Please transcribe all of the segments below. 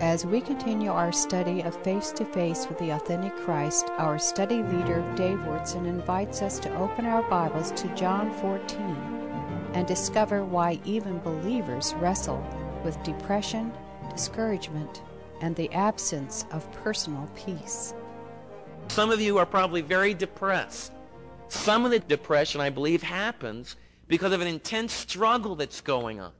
As we continue our study of Face to Face with the Authentic Christ, our study leader, Dave Wyrtzen, invites us to open our Bibles to John 14 and discover why even believers wrestle with depression, discouragement, and the absence of personal peace. Some of you are probably very depressed. Some of the depression, I believe, happens because of an intense struggle that's going on.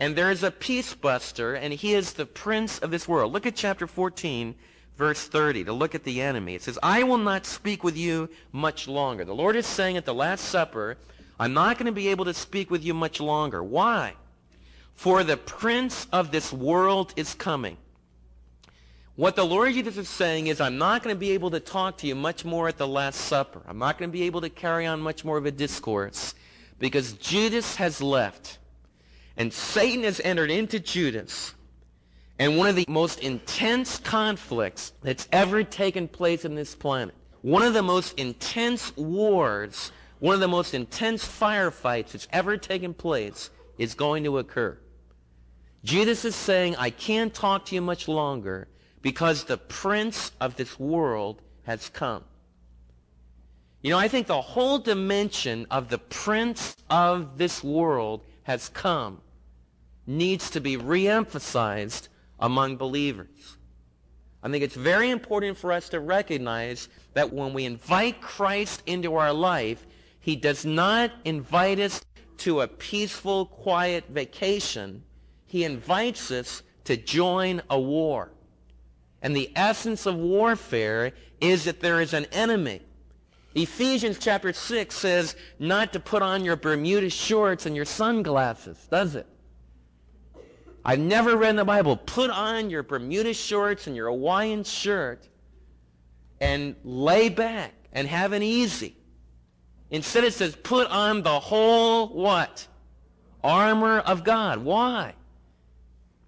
And there is a peace buster, and he is the prince of this world. Look at chapter 14, verse 30, to look at the enemy. It says, I will not speak with you much longer. The Lord is saying at the Last Supper, I'm not going to be able to speak with you much longer. Why? For the prince of this world is coming. What the Lord Jesus is saying is, I'm not going to be able to talk to you much more at the Last Supper. I'm not going to be able to carry on much more of a discourse because Judas has left. And Satan has entered into Judas. And one of the most intense conflicts that's ever taken place on this planet, one of the most intense wars, one of the most intense firefights that's ever taken place is going to occur. Judas is saying, I can't talk to you much longer because the prince of this world has come. You know, I think the whole dimension of the prince of this world has come needs to be reemphasized among believers. I think it's very important for us to recognize that when we invite Christ into our life, he does not invite us to a peaceful, quiet vacation. He invites us to join a war. And the essence of warfare is that there is an enemy. Ephesians chapter 6 says not to put on your Bermuda shorts and your sunglasses, does it? I've never read the Bible, put on your Bermuda shorts and your Hawaiian shirt and lay back and have an easy. Instead it says put on the whole what? Armor of God. Why?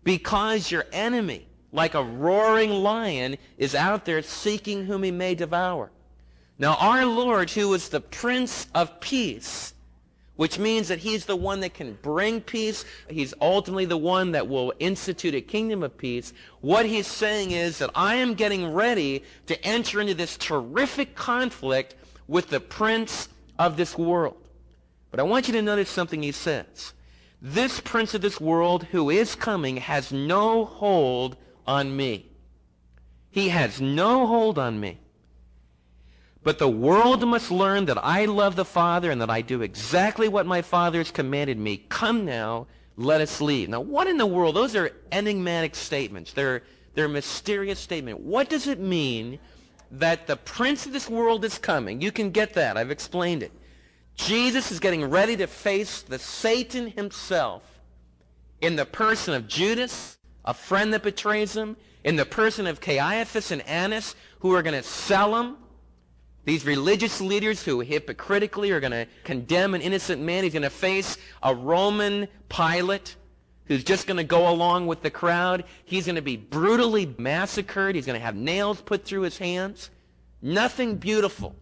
Because your enemy like a roaring lion, is out there seeking whom he may devour. Now, our Lord, who is the Prince of Peace, which means that he's the one that can bring peace. He's ultimately the one that will institute a kingdom of peace. What he's saying is that I am getting ready to enter into this terrific conflict with the prince of this world. But I want you to notice something he says. This prince of this world who is coming has no hold on me. He has no hold on me. But the world must learn that I love the Father and that I do exactly what my Father has commanded me. Come now, let us leave. Now, what in the world? Those are enigmatic statements. They're, they're mysterious statements. What does it mean that the prince of this world is coming? You can get that. I've explained it. Jesus is getting ready to face the Satan himself in the person of Judas a friend that betrays him, in the person of Caiaphas and Annas, who are going to sell him. These religious leaders who hypocritically are going to condemn an innocent man. He's going to face a Roman Pilate who's just going to go along with the crowd. He's going to be brutally massacred. He's going to have nails put through his hands. Nothing beautiful.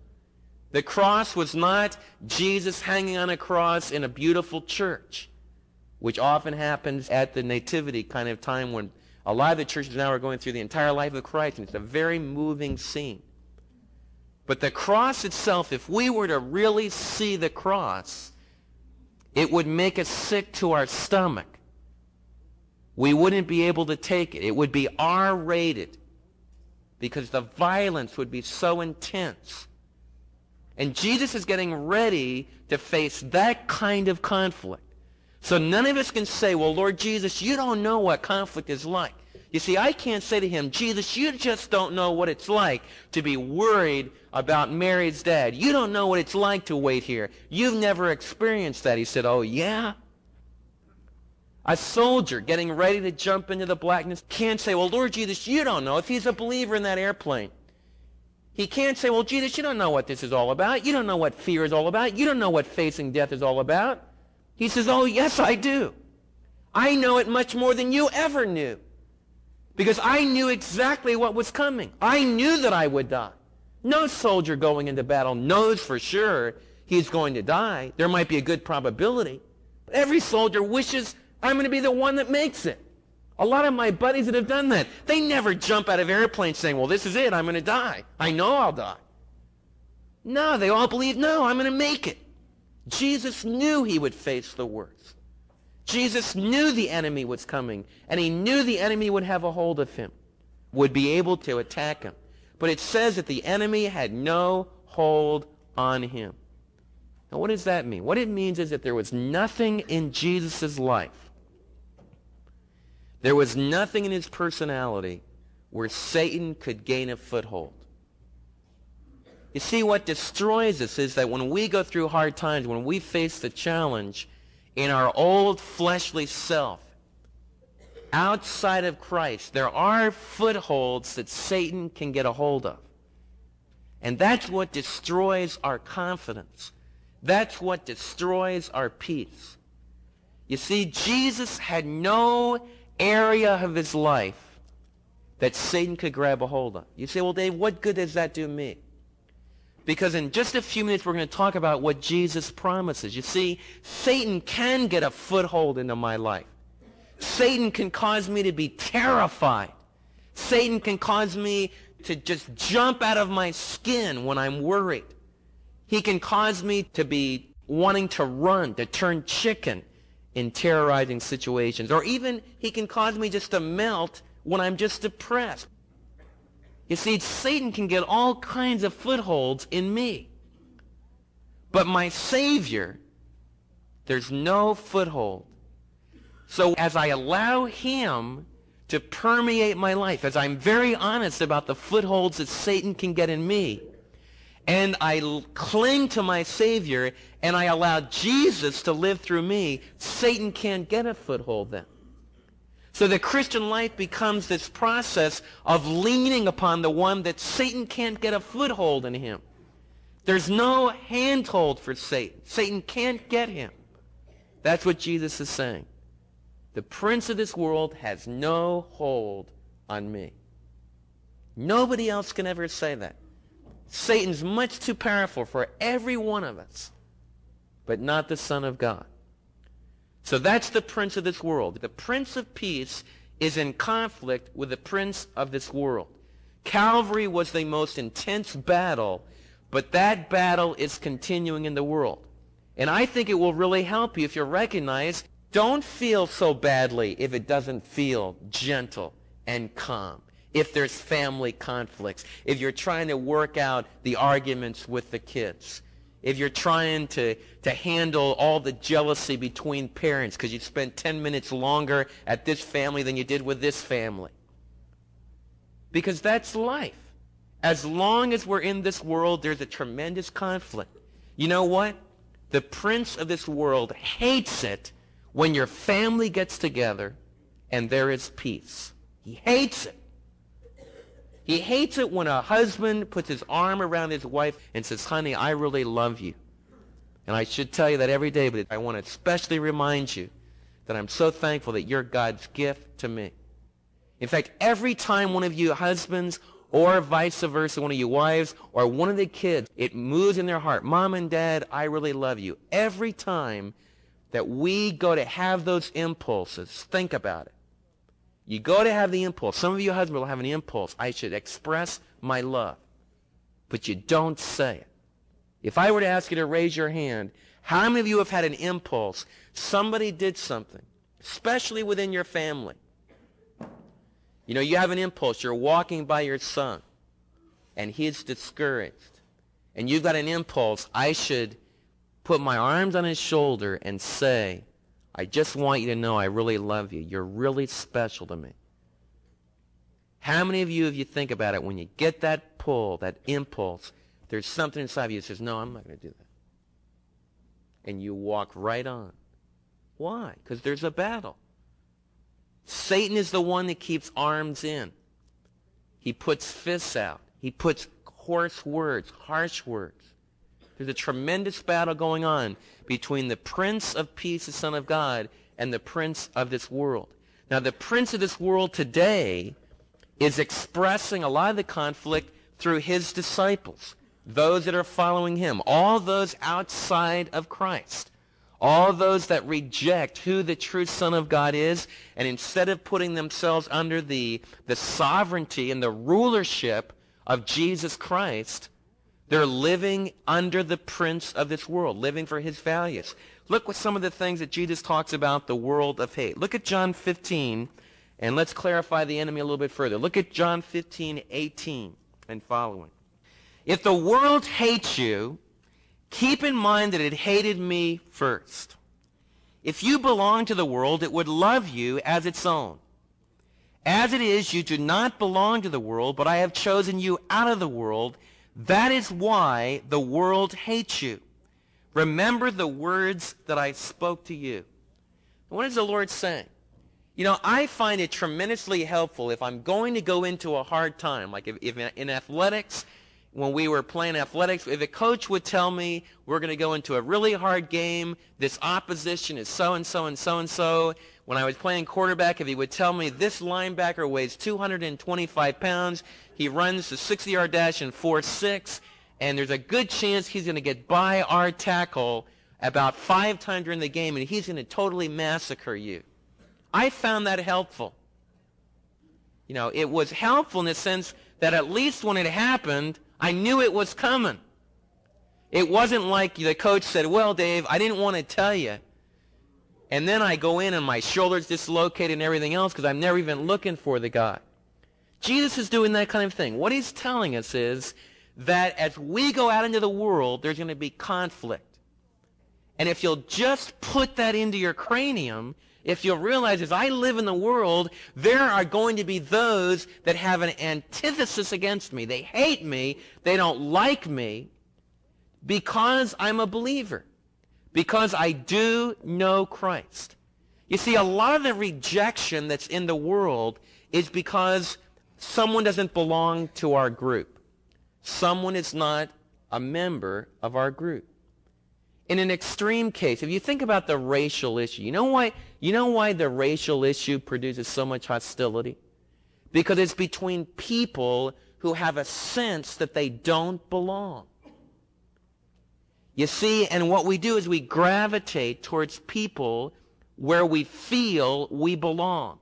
The cross was not Jesus hanging on a cross in a beautiful church which often happens at the nativity kind of time when a lot of the churches now are going through the entire life of Christ, and it's a very moving scene. But the cross itself, if we were to really see the cross, it would make us sick to our stomach. We wouldn't be able to take it. It would be R-rated because the violence would be so intense. And Jesus is getting ready to face that kind of conflict. So none of us can say, well, Lord Jesus, you don't know what conflict is like. You see, I can't say to him, Jesus, you just don't know what it's like to be worried about Mary's dad. You don't know what it's like to wait here. You've never experienced that. He said, oh, yeah? A soldier getting ready to jump into the blackness can't say, well, Lord Jesus, you don't know if he's a believer in that airplane. He can't say, well, Jesus, you don't know what this is all about. You don't know what fear is all about. You don't know what facing death is all about. He says, Oh, yes, I do. I know it much more than you ever knew. Because I knew exactly what was coming. I knew that I would die. No soldier going into battle knows for sure he's going to die. There might be a good probability. But every soldier wishes, I'm going to be the one that makes it. A lot of my buddies that have done that, they never jump out of airplanes saying, well, this is it, I'm going to die. I know I'll die. No, they all believe, no, I'm going to make it. Jesus knew he would face the worst. Jesus knew the enemy was coming, and he knew the enemy would have a hold of him, would be able to attack him. But it says that the enemy had no hold on him. Now, what does that mean? What it means is that there was nothing in Jesus' life, there was nothing in his personality where Satan could gain a foothold. You see, what destroys us is that when we go through hard times, when we face the challenge in our old fleshly self, outside of Christ, there are footholds that Satan can get a hold of. And that's what destroys our confidence. That's what destroys our peace. You see, Jesus had no area of his life that Satan could grab a hold of. You say, well, Dave, what good does that do me? Because in just a few minutes, we're going to talk about what Jesus promises. You see, Satan can get a foothold into my life. Satan can cause me to be terrified. Satan can cause me to just jump out of my skin when I'm worried. He can cause me to be wanting to run, to turn chicken in terrorizing situations. Or even he can cause me just to melt when I'm just depressed. You see, Satan can get all kinds of footholds in me. But my Savior, there's no foothold. So as I allow him to permeate my life, as I'm very honest about the footholds that Satan can get in me, and I cling to my Savior, and I allow Jesus to live through me, Satan can't get a foothold then. So the Christian life becomes this process of leaning upon the one that Satan can't get a foothold in him. There's no handhold for Satan. Satan can't get him. That's what Jesus is saying. The prince of this world has no hold on me. Nobody else can ever say that. Satan's much too powerful for every one of us, but not the Son of God. So that's the prince of this world. The prince of peace is in conflict with the prince of this world. Calvary was the most intense battle, but that battle is continuing in the world. And I think it will really help you if you recognize don't feel so badly if it doesn't feel gentle and calm. If there's family conflicts, if you're trying to work out the arguments with the kids, if you're trying to, to handle all the jealousy between parents because you spent 10 minutes longer at this family than you did with this family. Because that's life. As long as we're in this world, there's a tremendous conflict. You know what? The prince of this world hates it when your family gets together and there is peace. He hates it. He hates it when a husband puts his arm around his wife and says, honey, I really love you. And I should tell you that every day, but I want to especially remind you that I'm so thankful that you're God's gift to me. In fact, every time one of you husbands or vice versa, one of you wives or one of the kids, it moves in their heart, Mom and Dad, I really love you. Every time that we go to have those impulses. Think about it. You go to have the impulse. Some of you husbands will have an impulse. I should express my love. But you don't say it. If I were to ask you to raise your hand, how many of you have had an impulse? Somebody did something, especially within your family. You know, you have an impulse. You're walking by your son, and he's discouraged. And you've got an impulse. I should put my arms on his shoulder and say, I just want you to know I really love you. You're really special to me. How many of you, if you think about it, when you get that pull, that impulse, there's something inside of you that says, no, I'm not going to do that. And you walk right on. Why? Because there's a battle. Satan is the one that keeps arms in. He puts fists out. He puts coarse words, harsh words. There's a tremendous battle going on between the Prince of Peace, the Son of God, and the Prince of this world. Now, the Prince of this world today is expressing a lot of the conflict through his disciples, those that are following him, all those outside of Christ. All those that reject who the true Son of God is, and instead of putting themselves under the, the sovereignty and the rulership of Jesus Christ, they're living under the prince of this world, living for his values. Look at some of the things that Jesus talks about the world of hate. Look at John 15, and let's clarify the enemy a little bit further. Look at John 15, 18 and following. If the world hates you, keep in mind that it hated me first. If you belong to the world, it would love you as its own. As it is, you do not belong to the world, but I have chosen you out of the world. That is why the world hates you. Remember the words that I spoke to you. What is the Lord saying? You know, I find it tremendously helpful if I'm going to go into a hard time, like if, if in athletics, when we were playing athletics, if a coach would tell me we're going to go into a really hard game, this opposition is so and so and so and so. When I was playing quarterback, if he would tell me this linebacker weighs 225 pounds, he runs the 60-yard dash in 4.6, and there's a good chance he's going to get by our tackle about five times during the game, and he's going to totally massacre you. I found that helpful. You know, it was helpful in the sense that at least when it happened, I knew it was coming. It wasn't like the coach said, well, Dave, I didn't want to tell you. And then I go in and my shoulder's dislocated and everything else because I'm never even looking for the guy. Jesus is doing that kind of thing. What he's telling us is that as we go out into the world, there's going to be conflict. And if you'll just put that into your cranium, if you'll realize as I live in the world, there are going to be those that have an antithesis against me. They hate me. They don't like me because I'm a believer. Because I do know Christ. You see, a lot of the rejection that's in the world is because someone doesn't belong to our group. Someone is not a member of our group in an extreme case, if you think about the racial issue, you know why, you know why the racial issue produces so much hostility? Because it's between people who have a sense that they don't belong. You see, and what we do is we gravitate towards people where we feel we belong.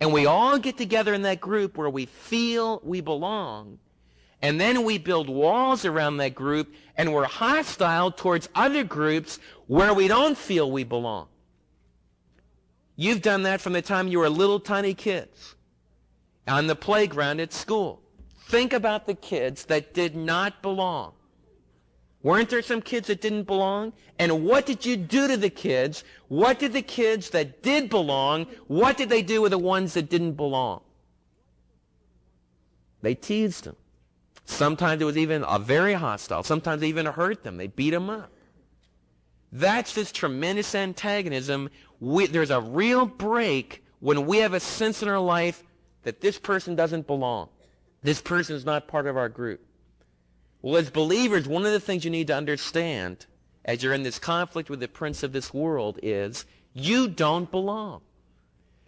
And we all get together in that group where we feel we belong. And then we build walls around that group and we're hostile towards other groups where we don't feel we belong. You've done that from the time you were little tiny kids on the playground at school. Think about the kids that did not belong. Weren't there some kids that didn't belong? And what did you do to the kids? What did the kids that did belong, what did they do with the ones that didn't belong? They teased them. Sometimes it was even a very hostile. Sometimes they even hurt them. They beat them up. That's this tremendous antagonism. We, there's a real break when we have a sense in our life that this person doesn't belong. This person is not part of our group. Well, as believers, one of the things you need to understand as you're in this conflict with the prince of this world is you don't belong.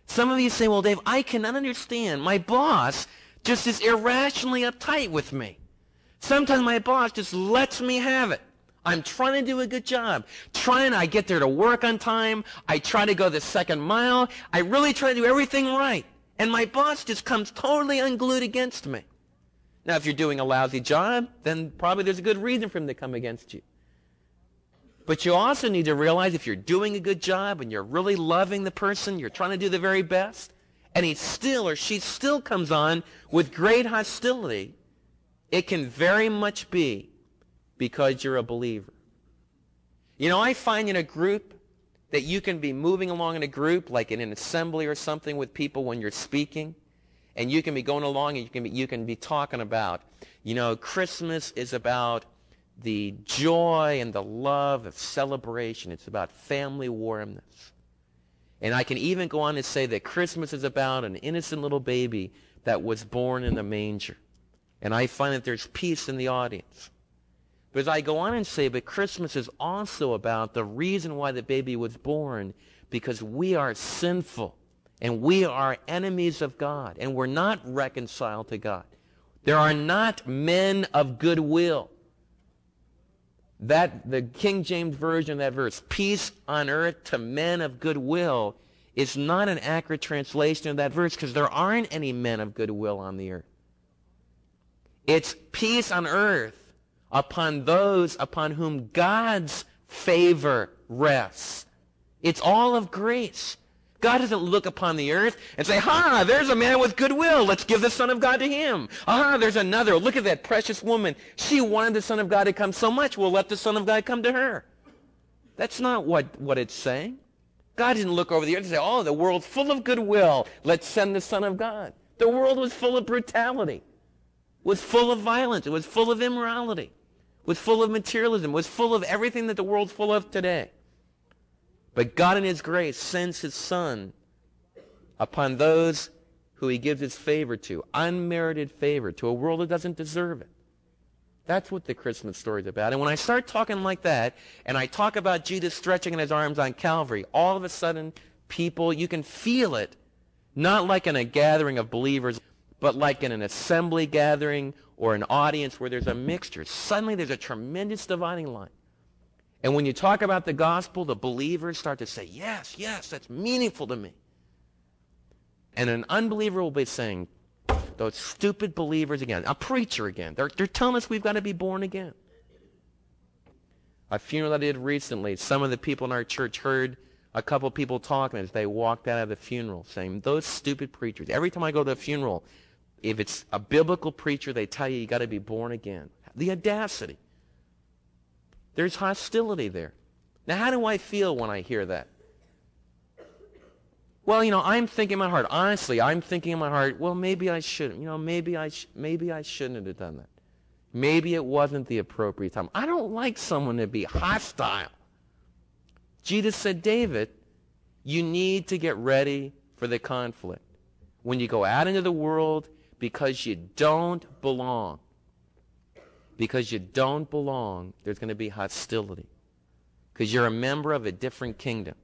Some of you say, well, Dave, I cannot understand. My boss just is irrationally uptight with me. Sometimes my boss just lets me have it. I'm trying to do a good job. Trying, I get there to work on time. I try to go the second mile. I really try to do everything right. And my boss just comes totally unglued against me. Now, if you're doing a lousy job, then probably there's a good reason for him to come against you. But you also need to realize if you're doing a good job and you're really loving the person, you're trying to do the very best, and he still or she still comes on with great hostility, it can very much be because you're a believer. You know, I find in a group that you can be moving along in a group, like in an assembly or something with people when you're speaking, and you can be going along and you can be, you can be talking about, you know, Christmas is about the joy and the love of celebration. It's about family warmness. And I can even go on to say that Christmas is about an innocent little baby that was born in a manger. And I find that there's peace in the audience. But as I go on and say, but Christmas is also about the reason why the baby was born, because we are sinful and we are enemies of God and we're not reconciled to God. There are not men of goodwill. that the King James version of that verse, peace on earth to men of goodwill, is not an accurate translation of that verse because there aren't any men of goodwill on the earth. It's peace on earth upon those upon whom God's favor rests. It's all of grace. God doesn't look upon the earth and say, Ha, there's a man with goodwill. Let's give the Son of God to him. Ah, there's another. Look at that precious woman. She wanted the Son of God to come so much. We'll let the Son of God come to her. That's not what, what it's saying. God didn't look over the earth and say, Oh, the world's full of goodwill. Let's send the Son of God. The world was full of brutality, was full of violence, it was full of immorality, was full of materialism, was full of everything that the world's full of today. But God in his grace sends his Son upon those who he gives his favor to, unmerited favor, to a world that doesn't deserve it. That's what the Christmas story is about. And when I start talking like that, and I talk about Jesus stretching in his arms on Calvary, all of a sudden, people, you can feel it, not like in a gathering of believers, but like in an assembly gathering or an audience where there's a mixture. Suddenly there's a tremendous dividing line. And when you talk about the gospel, the believers start to say, yes, yes, that's meaningful to me. And an unbeliever will be saying, those stupid believers again, a preacher again. They're, they're telling us we've got to be born again. A funeral I did recently, some of the people in our church heard a couple of people talking as they walked out of the funeral saying, those stupid preachers. Every time I go to a funeral, if it's a biblical preacher, they tell you you got to be born again. The audacity. There's hostility there. Now, how do I feel when I hear that? Well, you know, I'm thinking in my heart. Honestly, I'm thinking in my heart. Well, maybe I shouldn't. You know, maybe I sh- maybe I shouldn't have done that. Maybe it wasn't the appropriate time. I don't like someone to be hostile. Jesus said, David, you need to get ready for the conflict. When you go out into the world because you don't belong, because you don't belong, there's going to be hostility. Because you're a member of a different kingdom.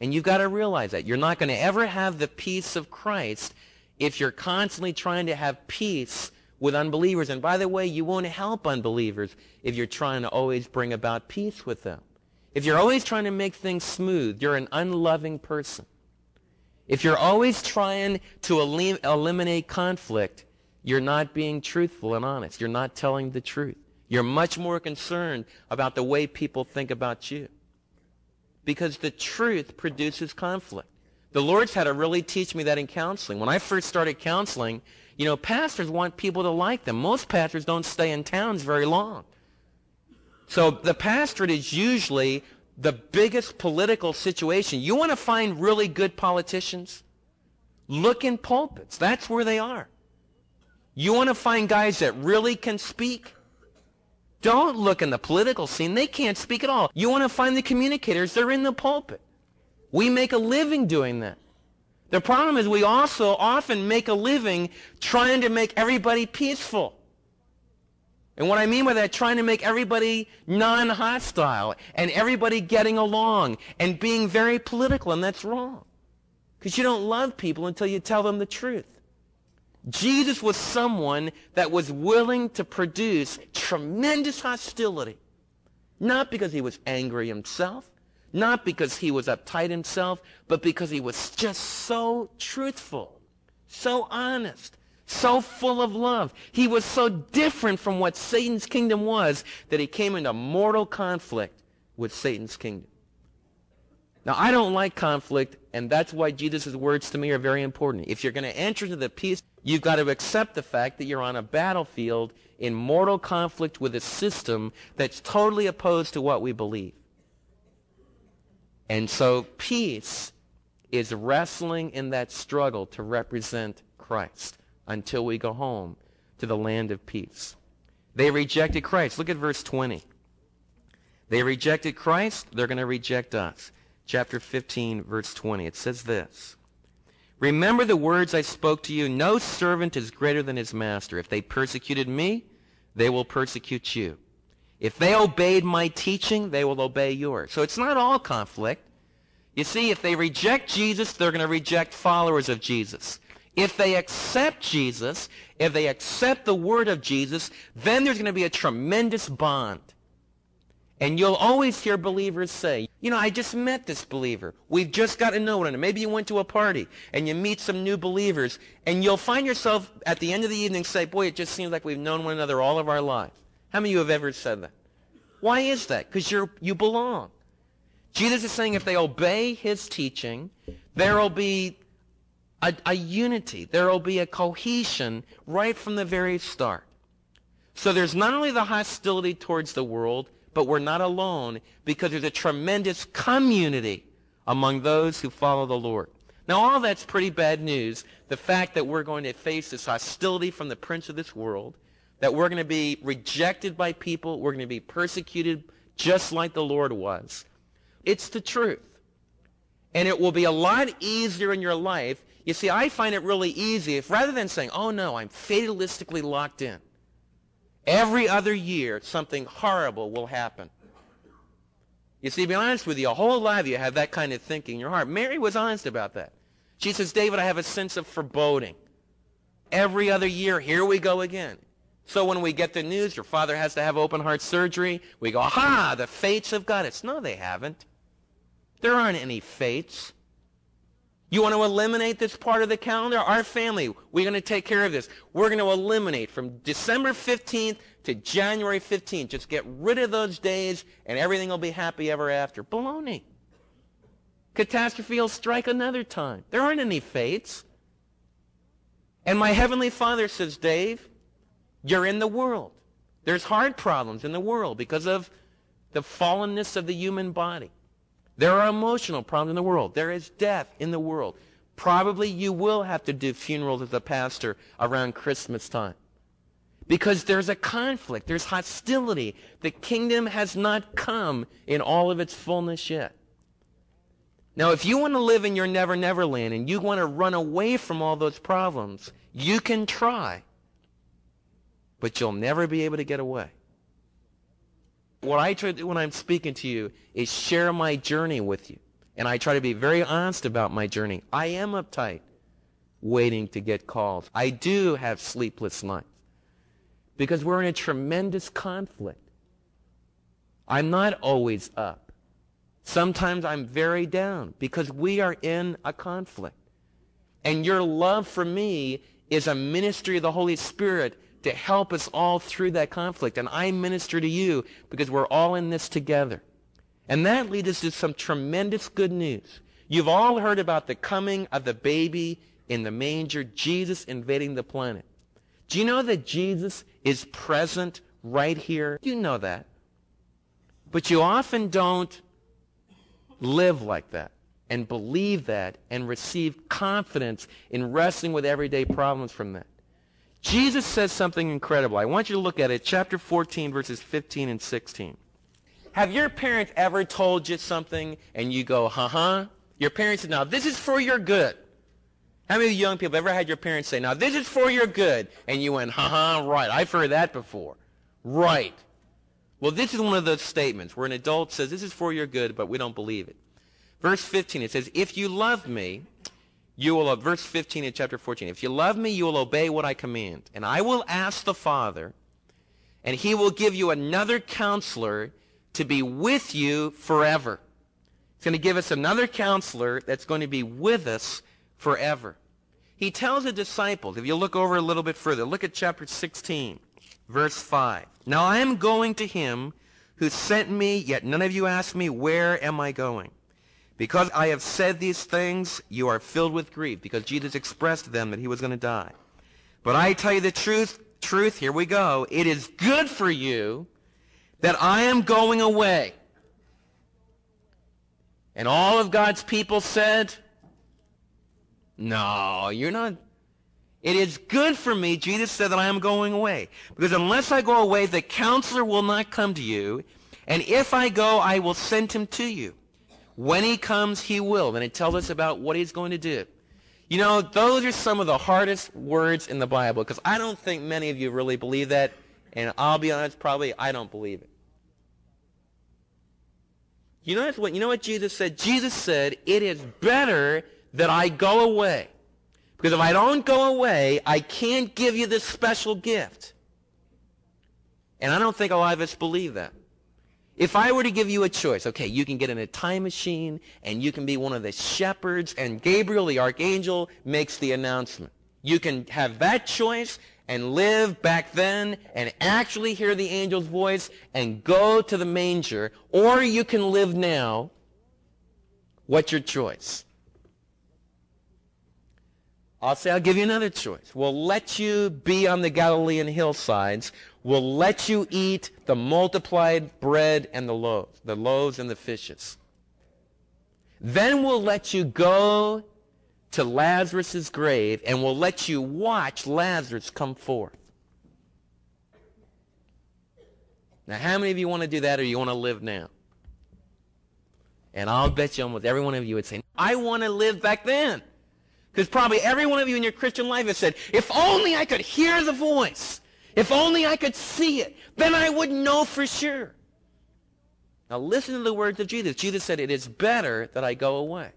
And you've got to realize that. You're not going to ever have the peace of Christ if you're constantly trying to have peace with unbelievers. And by the way, you won't help unbelievers if you're trying to always bring about peace with them. If you're always trying to make things smooth, you're an unloving person. If you're always trying to elim- eliminate conflict, you're not being truthful and honest. You're not telling the truth. You're much more concerned about the way people think about you. Because the truth produces conflict. The Lord's had to really teach me that in counseling. When I first started counseling, you know, pastors want people to like them. Most pastors don't stay in towns very long. So the pastorate is usually the biggest political situation. You want to find really good politicians? Look in pulpits. That's where they are. You want to find guys that really can speak? Don't look in the political scene. They can't speak at all. You want to find the communicators. They're in the pulpit. We make a living doing that. The problem is we also often make a living trying to make everybody peaceful. And what I mean by that, trying to make everybody non-hostile and everybody getting along and being very political, and that's wrong. Because you don't love people until you tell them the truth. Jesus was someone that was willing to produce tremendous hostility. Not because he was angry himself, not because he was uptight himself, but because he was just so truthful, so honest, so full of love. He was so different from what Satan's kingdom was that he came into mortal conflict with Satan's kingdom. Now, I don't like conflict, and that's why Jesus' words to me are very important. If you're going to enter into the peace, you've got to accept the fact that you're on a battlefield in mortal conflict with a system that's totally opposed to what we believe. And so peace is wrestling in that struggle to represent Christ until we go home to the land of peace. They rejected Christ. Look at verse 20. They rejected Christ, they're going to reject us chapter 15, verse 20. It says this Remember the words I spoke to you. No servant is greater than his master. If they persecuted me, they will persecute you. If they obeyed my teaching, they will obey yours. So it's not all conflict. You see, if they reject Jesus, they're going to reject followers of Jesus. If they accept Jesus, if they accept the word of Jesus, then there's going to be a tremendous bond. And you'll always hear believers say, you know, I just met this believer. We've just got to know one another. Maybe you went to a party and you meet some new believers and you'll find yourself at the end of the evening say, boy, it just seems like we've known one another all of our lives. How many of you have ever said that? Why is that? Because you're, you belong. Jesus is saying if they obey his teaching, there will be a, a unity. There will be a cohesion right from the very start. So there's not only the hostility towards the world, but we're not alone because there's a tremendous community among those who follow the Lord. Now, all that's pretty bad news. The fact that we're going to face this hostility from the prince of this world, that we're going to be rejected by people, we're going to be persecuted just like the Lord was. It's the truth. And it will be a lot easier in your life. You see, I find it really easy if rather than saying, oh no, I'm fatalistically locked in, every other year something horrible will happen. You see, to be honest with you, a whole of you have that kind of thinking in your heart. Mary was honest about that. She says, David, I have a sense of foreboding. Every other year, here we go again. So when we get the news your father has to have open heart surgery, we go, ha, the fates have got us. No, they haven't. There aren't any fates. You want to eliminate this part of the calendar? Our family, we're going to take care of this. We're going to eliminate from December 15th to January 15th. Just get rid of those days and everything will be happy ever after. Baloney. Catastrophe will strike another time. There aren't any fates. And my Heavenly Father says, Dave, you're in the world. There's hard problems in the world because of the fallenness of the human body. There are emotional problems in the world. There is death in the world. Probably you will have to do funerals as a pastor around Christmas time. Because there's a conflict. There's hostility. The kingdom has not come in all of its fullness yet. Now, if you want to live in your never never land and you want to run away from all those problems, you can try. But you'll never be able to get away. What I try to do when I'm speaking to you is share my journey with you. And I try to be very honest about my journey. I am uptight, waiting to get called. I do have sleepless nights because we're in a tremendous conflict. I'm not always up. Sometimes I'm very down because we are in a conflict. And your love for me is a ministry of the Holy Spirit to help us all through that conflict. And I minister to you because we're all in this together. And that leads us to some tremendous good news. You've all heard about the coming of the baby in the manger, Jesus invading the planet. Do you know that Jesus is present right here? You know that. But you often don't live like that and believe that and receive confidence in wrestling with everyday problems from that. Jesus says something incredible. I want you to look at it, chapter 14, verses 15 and 16. Have your parents ever told you something and you go, huh-huh? Your parents said, now this is for your good. How many young people ever had your parents say, now this is for your good? And you went, huh-huh, right. I've heard that before. Right. Well, this is one of those statements where an adult says, this is for your good, but we don't believe it. Verse 15, it says, if you love me, you will, verse 15 in chapter 14, if you love me, you will obey what I command. And I will ask the Father, and he will give you another counselor to be with you forever. He's going to give us another counselor that's going to be with us forever. He tells the disciples, if you look over a little bit further, look at chapter 16, verse 5. Now I am going to him who sent me, yet none of you ask me, where am I going? Because I have said these things, you are filled with grief, because Jesus expressed to them that he was going to die. But I tell you the truth, truth, here we go. It is good for you that I am going away. And all of God's people said, No, you're not. It is good for me, Jesus said, that I am going away. Because unless I go away, the counselor will not come to you. And if I go, I will send him to you. When he comes, he will. And it tells us about what he's going to do. You know, those are some of the hardest words in the Bible because I don't think many of you really believe that. And I'll be honest, probably I don't believe it. You know what, you know what Jesus said? Jesus said, it is better that I go away. Because if I don't go away, I can't give you this special gift. And I don't think a lot of us believe that. If I were to give you a choice, okay, you can get in a time machine and you can be one of the shepherds and Gabriel the archangel makes the announcement. You can have that choice and live back then and actually hear the angel's voice and go to the manger, or you can live now. What's your choice? I'll say I'll give you another choice. We'll let you be on the Galilean hillsides. We'll let you eat the multiplied bread and the loaves, the loaves and the fishes. Then we'll let you go to Lazarus' grave and we'll let you watch Lazarus come forth. Now, how many of you want to do that or you want to live now? And I'll bet you almost every one of you would say, I want to live back then. Because probably every one of you in your Christian life has said, if only I could hear the voice, if only I could see it, then I would know for sure. Now listen to the words of Jesus. Jesus said, it is better that I go away.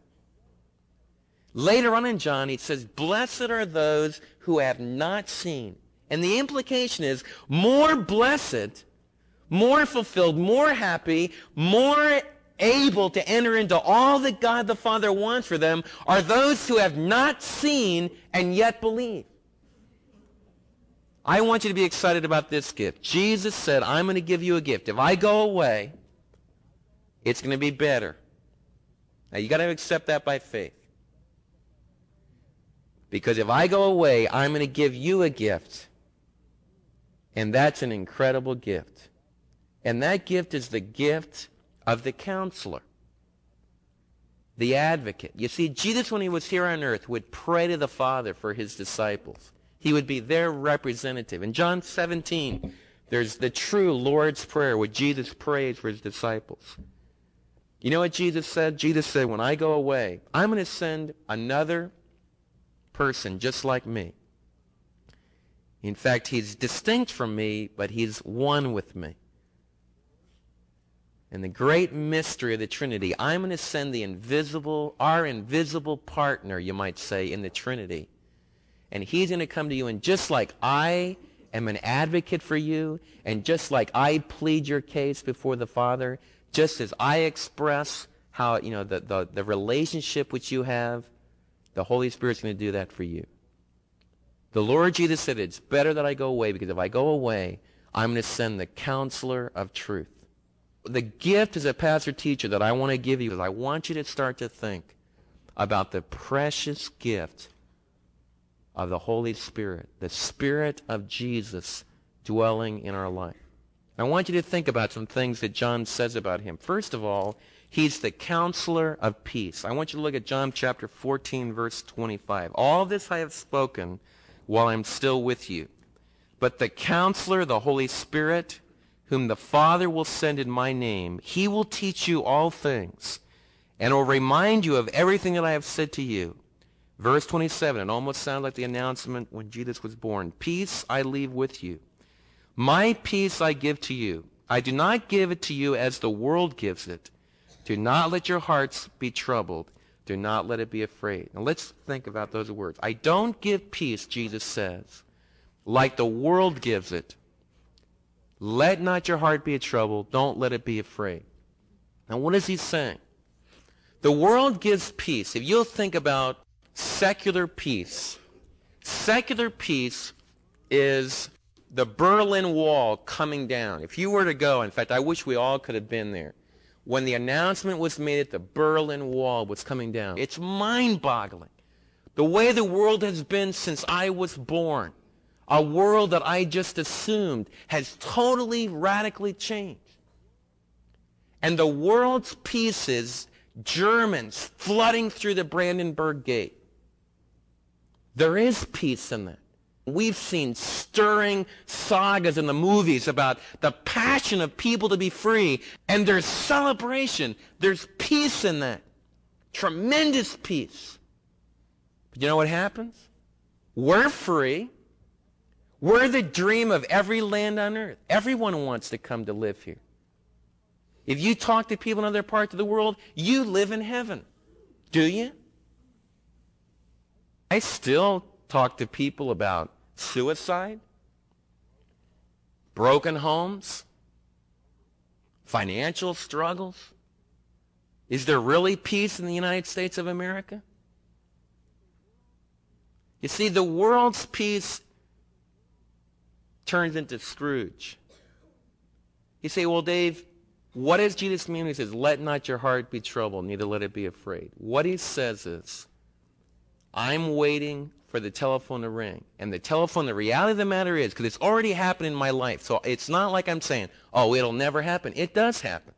Later on in John, he says, blessed are those who have not seen. And the implication is more blessed, more fulfilled, more happy, more able to enter into all that God the Father wants for them are those who have not seen and yet believe. I want you to be excited about this gift. Jesus said, I'm going to give you a gift. If I go away, it's going to be better. Now, you got to accept that by faith. Because if I go away, I'm going to give you a gift. And that's an incredible gift. And that gift is the gift of the counselor, the advocate. You see, Jesus, when he was here on earth, would pray to the Father for his disciples. He would be their representative. In John 17, there's the true Lord's Prayer where Jesus prays for his disciples. You know what Jesus said? Jesus said, when I go away, I'm going to send another person just like me. In fact, he's distinct from me, but he's one with me and the great mystery of the Trinity, I'm going to send the invisible, our invisible partner, you might say, in the Trinity. And he's going to come to you, and just like I am an advocate for you, and just like I plead your case before the Father, just as I express how, you know, the, the, the relationship which you have, the Holy Spirit's going to do that for you. The Lord Jesus said, It's better that I go away, because if I go away, I'm going to send the counselor of truth the gift as a pastor teacher that I want to give you is I want you to start to think about the precious gift of the Holy Spirit, the Spirit of Jesus dwelling in our life. I want you to think about some things that John says about him. First of all, he's the counselor of peace. I want you to look at John chapter 14, verse 25. All this I have spoken while I'm still with you. But the counselor, the Holy Spirit, whom the Father will send in my name, he will teach you all things and will remind you of everything that I have said to you. Verse 27, it almost sounds like the announcement when Jesus was born. Peace I leave with you. My peace I give to you. I do not give it to you as the world gives it. Do not let your hearts be troubled. Do not let it be afraid. Now let's think about those words. I don't give peace, Jesus says, like the world gives it. Let not your heart be troubled. Don't let it be afraid. Now, what is he saying? The world gives peace. If you'll think about secular peace, secular peace is the Berlin Wall coming down. If you were to go, in fact, I wish we all could have been there, when the announcement was made that the Berlin Wall was coming down, it's mind boggling. The way the world has been since I was born a world that I just assumed has totally, radically changed. And the world's pieces, Germans flooding through the Brandenburg Gate. There is peace in that. We've seen stirring sagas in the movies about the passion of people to be free, and there's celebration. There's peace in that. Tremendous peace. But you know what happens? We're free. We're the dream of every land on earth. Everyone wants to come to live here. If you talk to people in other parts of the world, you live in heaven. Do you? I still talk to people about suicide, broken homes, Financial struggles? Is there really peace in the United States of America? You see, the world's peace turns into Scrooge. You say, well, Dave, what does Jesus mean when he says, let not your heart be troubled, neither let it be afraid? What he says is, I'm waiting for the telephone to ring. And the telephone, the reality of the matter is, because it's already happened in my life, so it's not like I'm saying, oh, it'll never happen. It does happen.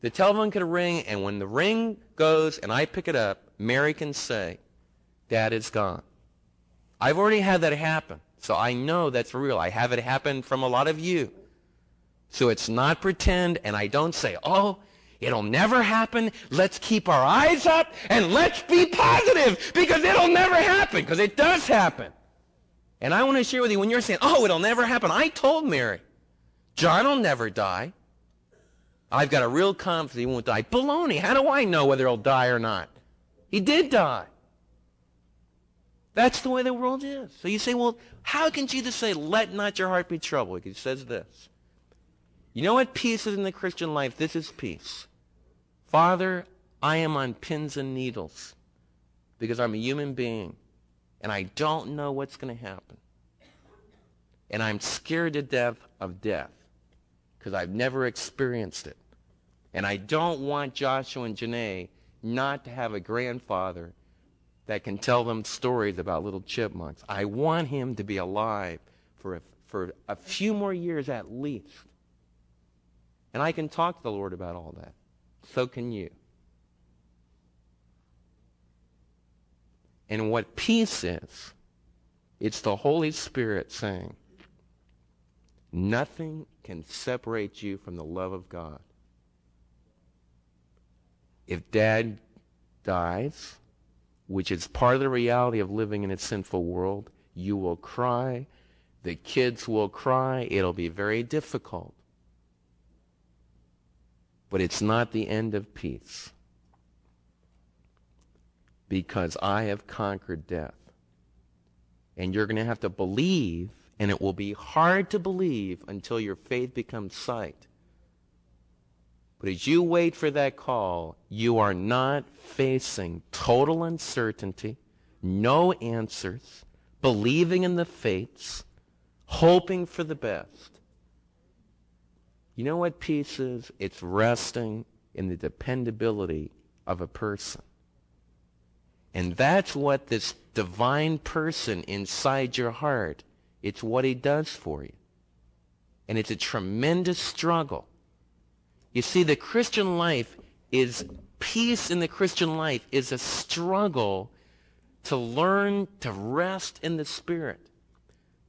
The telephone could ring, and when the ring goes and I pick it up, Mary can say, Dad is gone. I've already had that happen, so I know that's real. I have it happen from a lot of you. So it's not pretend, and I don't say, oh, it'll never happen. Let's keep our eyes up and let's be positive because it'll never happen because it does happen. And I want to share with you when you're saying, oh, it'll never happen. I told Mary, John will never die. I've got a real confidence he won't die. Baloney. How do I know whether he'll die or not? He did die. That's the way the world is. So you say, well, how can Jesus say, let not your heart be troubled? He says this. You know what peace is in the Christian life? This is peace. Father, I am on pins and needles because I'm a human being and I don't know what's going to happen. And I'm scared to death of death because I've never experienced it. And I don't want Joshua and Janae not to have a grandfather that can tell them stories about little chipmunks. I want him to be alive for a, for a few more years at least. And I can talk to the Lord about all that. So can you. And what peace is, it's the Holy Spirit saying, nothing can separate you from the love of God. If dad dies, which is part of the reality of living in a sinful world, you will cry. The kids will cry. It'll be very difficult. But it's not the end of peace. Because I have conquered death. And you're going to have to believe, and it will be hard to believe until your faith becomes sight but as you wait for that call, you are not facing total uncertainty, no answers, believing in the fates, hoping for the best. You know what peace is? It's resting in the dependability of a person. And that's what this divine person inside your heart, it's what he does for you. And it's a tremendous struggle. You see, the Christian life is, peace in the Christian life is a struggle to learn to rest in the Spirit,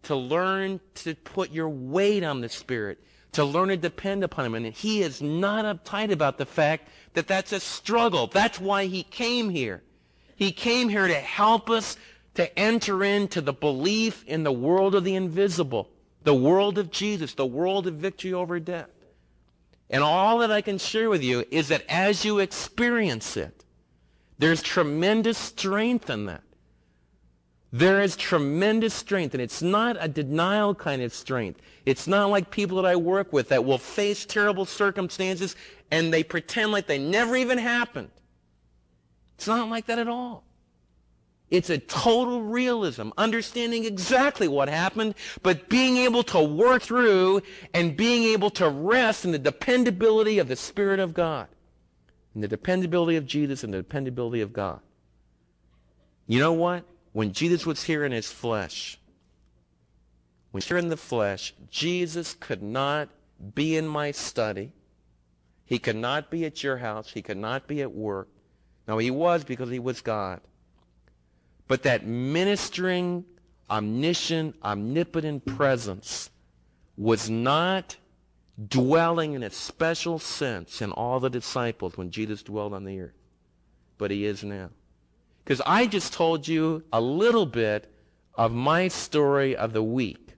to learn to put your weight on the Spirit, to learn to depend upon Him. And He is not uptight about the fact that that's a struggle. That's why He came here. He came here to help us to enter into the belief in the world of the invisible, the world of Jesus, the world of victory over death. And all that I can share with you is that as you experience it, there's tremendous strength in that. There is tremendous strength, and it's not a denial kind of strength. It's not like people that I work with that will face terrible circumstances and they pretend like they never even happened. It's not like that at all. It's a total realism, understanding exactly what happened, but being able to work through and being able to rest in the dependability of the Spirit of God, in the dependability of Jesus and the dependability of God. You know what? When Jesus was here in his flesh, when here in the flesh, Jesus could not be in my study. He could not be at your house. He could not be at work. No, he was because he was God. But that ministering, omniscient, omnipotent presence was not dwelling in a special sense in all the disciples when Jesus dwelled on the earth. But he is now. Because I just told you a little bit of my story of the week,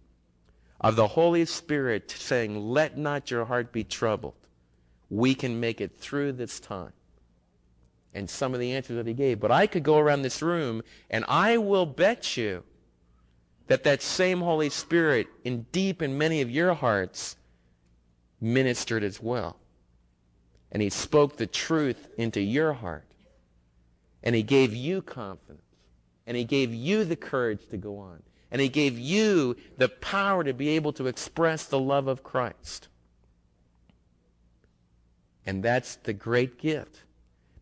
of the Holy Spirit saying, let not your heart be troubled. We can make it through this time and some of the answers that he gave. But I could go around this room and I will bet you that that same Holy Spirit in deep in many of your hearts ministered as well. And he spoke the truth into your heart. And he gave you confidence. And he gave you the courage to go on. And he gave you the power to be able to express the love of Christ. And that's the great gift.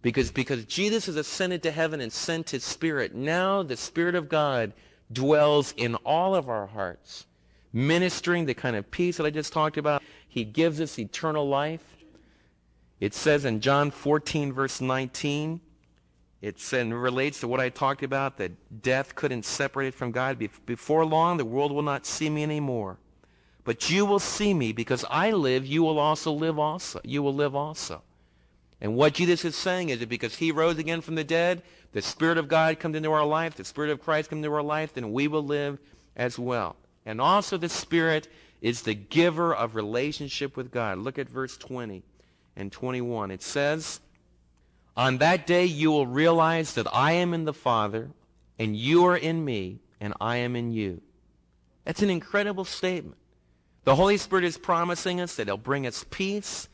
Because, because Jesus has ascended to heaven and sent his Spirit, now the Spirit of God dwells in all of our hearts, ministering the kind of peace that I just talked about. He gives us eternal life. It says in John 14, verse 19, it relates to what I talked about, that death couldn't separate it from God. Before long, the world will not see me anymore. But you will see me because I live, you will also live also. You will live also. And what Jesus is saying is that because he rose again from the dead, the Spirit of God comes into our life, the Spirit of Christ comes into our life, then we will live as well. And also the Spirit is the giver of relationship with God. Look at verse 20 and 21. It says, On that day you will realize that I am in the Father, and you are in me, and I am in you. That's an incredible statement. The Holy Spirit is promising us that He'll bring us peace,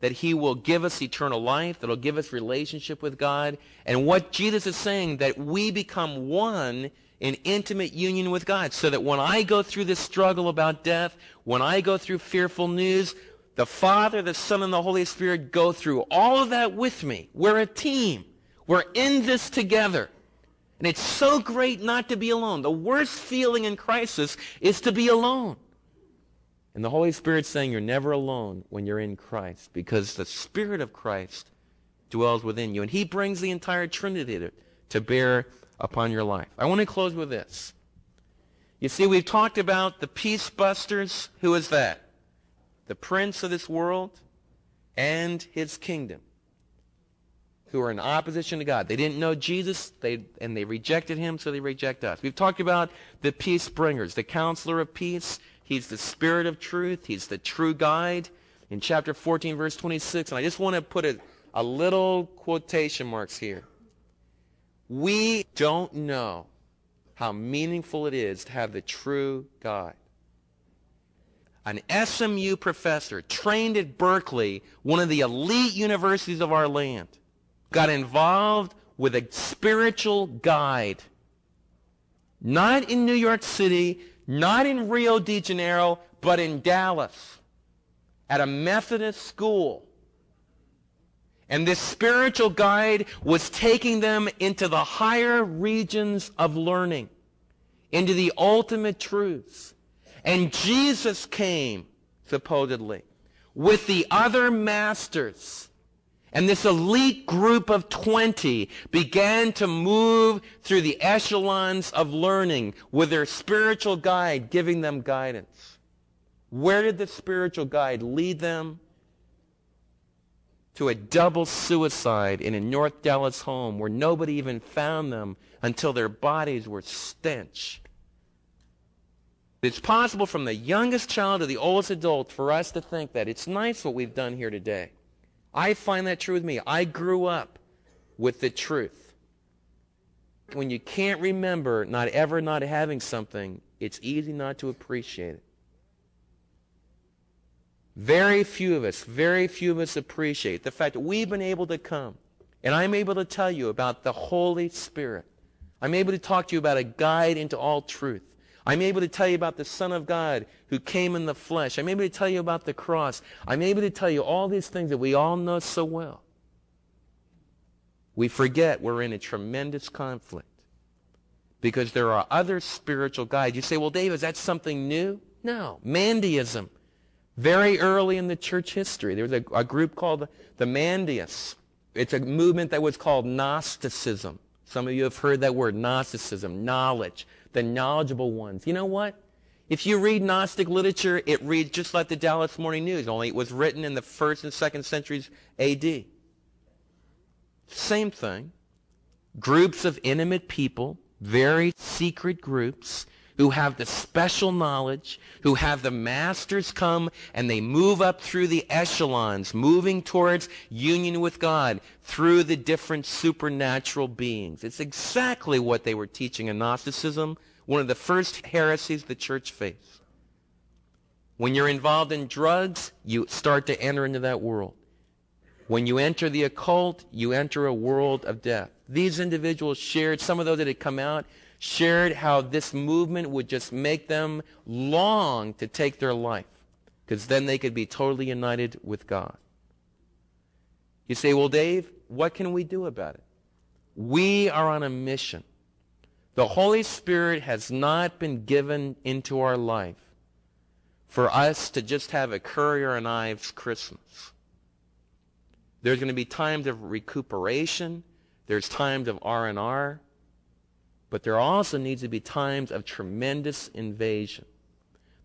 that He will give us eternal life, that He'll give us relationship with God. And what Jesus is saying, that we become one in intimate union with God, so that when I go through this struggle about death, when I go through fearful news, the Father, the Son, and the Holy Spirit go through all of that with me. We're a team. We're in this together. And it's so great not to be alone. The worst feeling in crisis is to be alone. And the Holy Spirit's saying you're never alone when you're in Christ because the Spirit of Christ dwells within you. And He brings the entire Trinity to, to bear upon your life. I want to close with this. You see, we've talked about the peace busters. Who is that? The prince of this world and his kingdom who are in opposition to God. They didn't know Jesus, they, and they rejected him, so they reject us. We've talked about the peace bringers, the counselor of peace, He's the Spirit of truth. He's the true guide. In chapter 14, verse 26, and I just want to put a, a little quotation marks here. We don't know how meaningful it is to have the true guide. An SMU professor trained at Berkeley, one of the elite universities of our land, got involved with a spiritual guide. Not in New York City, not in Rio de Janeiro, but in Dallas at a Methodist school. And this spiritual guide was taking them into the higher regions of learning, into the ultimate truths. And Jesus came, supposedly, with the other masters and this elite group of 20 began to move through the echelons of learning with their spiritual guide giving them guidance. Where did the spiritual guide lead them? To a double suicide in a North Dallas home where nobody even found them until their bodies were stench. It's possible from the youngest child to the oldest adult for us to think that it's nice what we've done here today. I find that true with me. I grew up with the truth. When you can't remember not ever not having something, it's easy not to appreciate it. Very few of us, very few of us appreciate the fact that we've been able to come and I'm able to tell you about the Holy Spirit. I'm able to talk to you about a guide into all truth. I'm able to tell you about the Son of God who came in the flesh. I'm able to tell you about the cross. I'm able to tell you all these things that we all know so well. We forget we're in a tremendous conflict because there are other spiritual guides. You say, well, Dave, is that something new? No. Mandaeism. Very early in the church history, there was a, a group called the Mandeists. It's a movement that was called Gnosticism. Some of you have heard that word, Gnosticism, knowledge the knowledgeable ones. You know what? If you read Gnostic literature, it reads just like the Dallas Morning News, only it was written in the first and second centuries AD. Same thing. Groups of intimate people, very secret groups, who have the special knowledge, who have the masters come and they move up through the echelons, moving towards union with God through the different supernatural beings. It's exactly what they were teaching in Gnosticism, one of the first heresies the church faced. When you're involved in drugs, you start to enter into that world. When you enter the occult, you enter a world of death. These individuals shared, some of those that had come out, shared how this movement would just make them long to take their life because then they could be totally united with God. You say, well, Dave, what can we do about it? We are on a mission. The Holy Spirit has not been given into our life for us to just have a Currier and Ives Christmas. There's going to be times of recuperation. There's times of R&R. But there also needs to be times of tremendous invasion.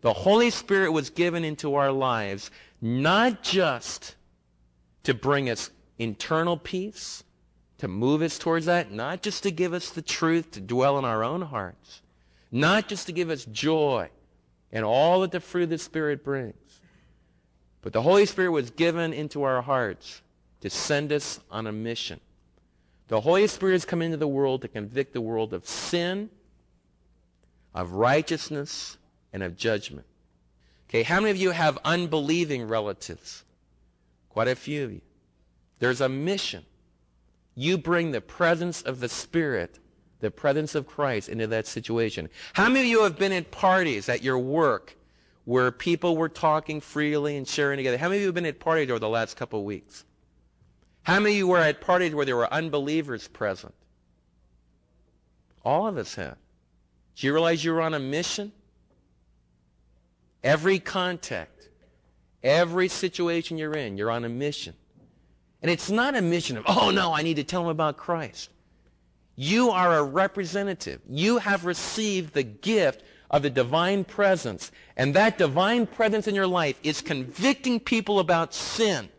The Holy Spirit was given into our lives not just to bring us internal peace, to move us towards that, not just to give us the truth to dwell in our own hearts, not just to give us joy and all that the fruit of the Spirit brings, but the Holy Spirit was given into our hearts to send us on a mission. The Holy Spirit has come into the world to convict the world of sin, of righteousness, and of judgment. Okay, how many of you have unbelieving relatives? Quite a few of you. There's a mission. You bring the presence of the Spirit, the presence of Christ into that situation. How many of you have been at parties at your work where people were talking freely and sharing together? How many of you have been at parties over the last couple of weeks? How many of you were at parties where there were unbelievers present? All of us have. Do you realize you were on a mission? Every contact, every situation you're in, you're on a mission. And it's not a mission of, oh no, I need to tell them about Christ. You are a representative. You have received the gift of the divine presence. And that divine presence in your life is convicting people about sin.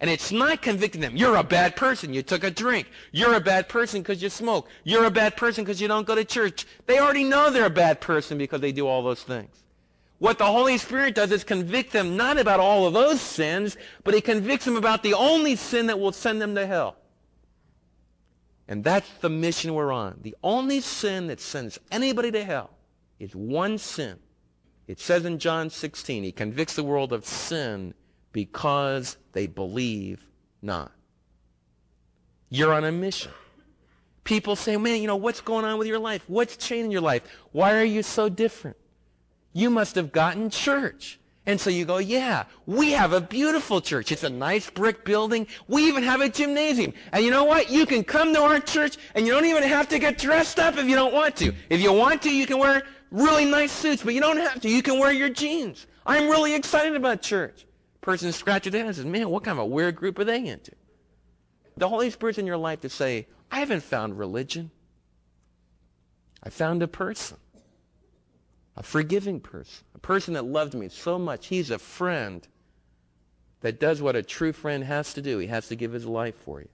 And it's not convicting them. You're a bad person. You took a drink. You're a bad person because you smoke. You're a bad person because you don't go to church. They already know they're a bad person because they do all those things. What the Holy Spirit does is convict them not about all of those sins, but he convicts them about the only sin that will send them to hell. And that's the mission we're on. The only sin that sends anybody to hell is one sin. It says in John 16, he convicts the world of sin because they believe not. You're on a mission. People say, man, you know, what's going on with your life? What's changing your life? Why are you so different? You must have gotten church. And so you go, yeah, we have a beautiful church. It's a nice brick building. We even have a gymnasium. And you know what? You can come to our church and you don't even have to get dressed up if you don't want to. If you want to, you can wear really nice suits, but you don't have to. You can wear your jeans. I'm really excited about church. Person scratches their head and says, man, what kind of a weird group are they into? The Holy Spirit's in your life to say, I haven't found religion. I found a person a forgiving person, a person that loved me so much. He's a friend that does what a true friend has to do. He has to give his life for you.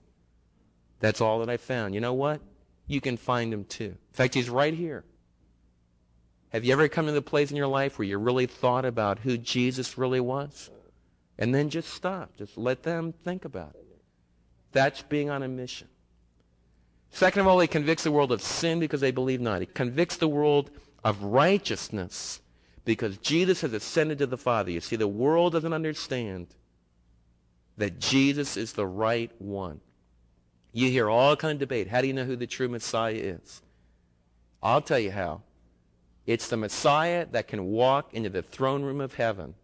That's all that I found. You know what? You can find him too. In fact, he's right here. Have you ever come to the place in your life where you really thought about who Jesus really was? And then just stop. Just let them think about it. That's being on a mission. Second of all, he convicts the world of sin because they believe not. He convicts the world of righteousness because Jesus has ascended to the Father. You see, the world doesn't understand that Jesus is the right one. You hear all kind of debate. How do you know who the true Messiah is? I'll tell you how. It's the Messiah that can walk into the throne room of heaven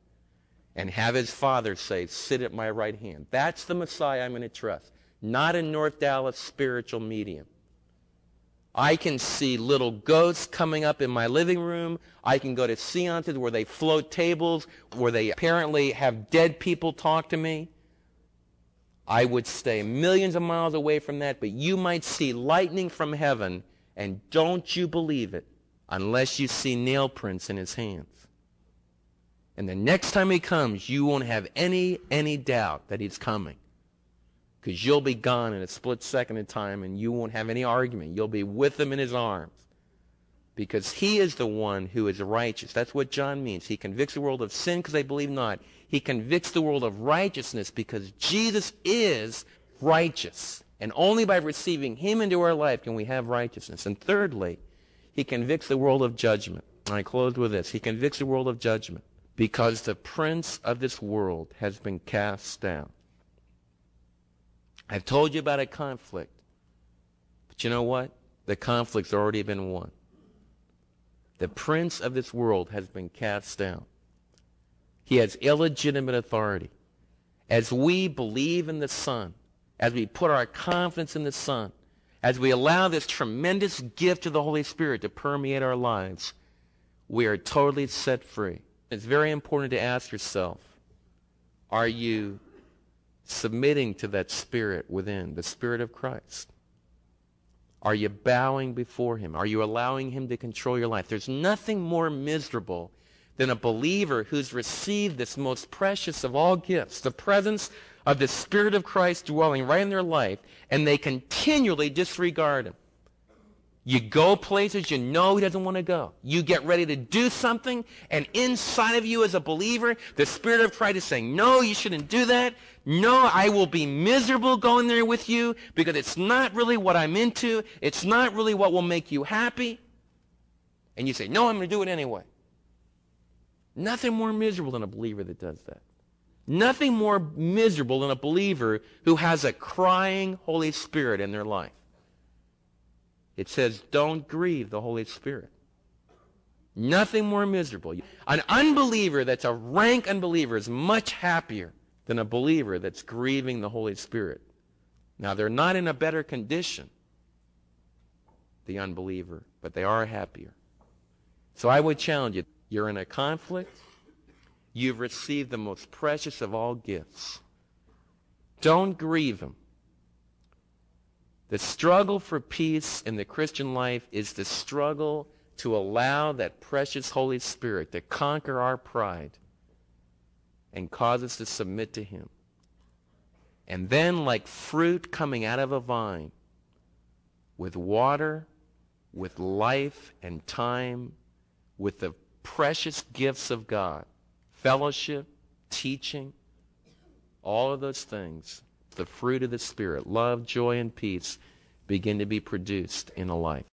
and have his Father say, sit at my right hand. That's the Messiah I'm going to trust. Not a North Dallas spiritual medium. I can see little ghosts coming up in my living room. I can go to seances where they float tables, where they apparently have dead people talk to me. I would stay millions of miles away from that, but you might see lightning from heaven, and don't you believe it unless you see nail prints in his hands. And the next time he comes, you won't have any, any doubt that he's coming because you'll be gone in a split second of time and you won't have any argument. You'll be with him in his arms because he is the one who is righteous. That's what John means. He convicts the world of sin because they believe not. He convicts the world of righteousness because Jesus is righteous. And only by receiving him into our life can we have righteousness. And thirdly, he convicts the world of judgment. And I close with this. He convicts the world of judgment. Because the prince of this world has been cast down. I've told you about a conflict. But you know what? The conflict's already been won. The prince of this world has been cast down. He has illegitimate authority. As we believe in the Son, as we put our confidence in the Son, as we allow this tremendous gift of the Holy Spirit to permeate our lives, we are totally set free. It's very important to ask yourself, are you submitting to that spirit within, the spirit of Christ? Are you bowing before him? Are you allowing him to control your life? There's nothing more miserable than a believer who's received this most precious of all gifts, the presence of the Spirit of Christ dwelling right in their life, and they continually disregard him. You go places you know he doesn't want to go. You get ready to do something, and inside of you as a believer, the Spirit of Christ is saying, no, you shouldn't do that. No, I will be miserable going there with you because it's not really what I'm into. It's not really what will make you happy. And you say, no, I'm going to do it anyway. Nothing more miserable than a believer that does that. Nothing more miserable than a believer who has a crying Holy Spirit in their life. It says, don't grieve the Holy Spirit. Nothing more miserable. An unbeliever that's a rank unbeliever is much happier than a believer that's grieving the Holy Spirit. Now, they're not in a better condition, the unbeliever, but they are happier. So I would challenge you. You're in a conflict. You've received the most precious of all gifts. Don't grieve them. The struggle for peace in the Christian life is the struggle to allow that precious Holy Spirit to conquer our pride and cause us to submit to Him. And then, like fruit coming out of a vine, with water, with life and time, with the precious gifts of God, fellowship, teaching, all of those things the fruit of the Spirit, love, joy, and peace, begin to be produced in a life.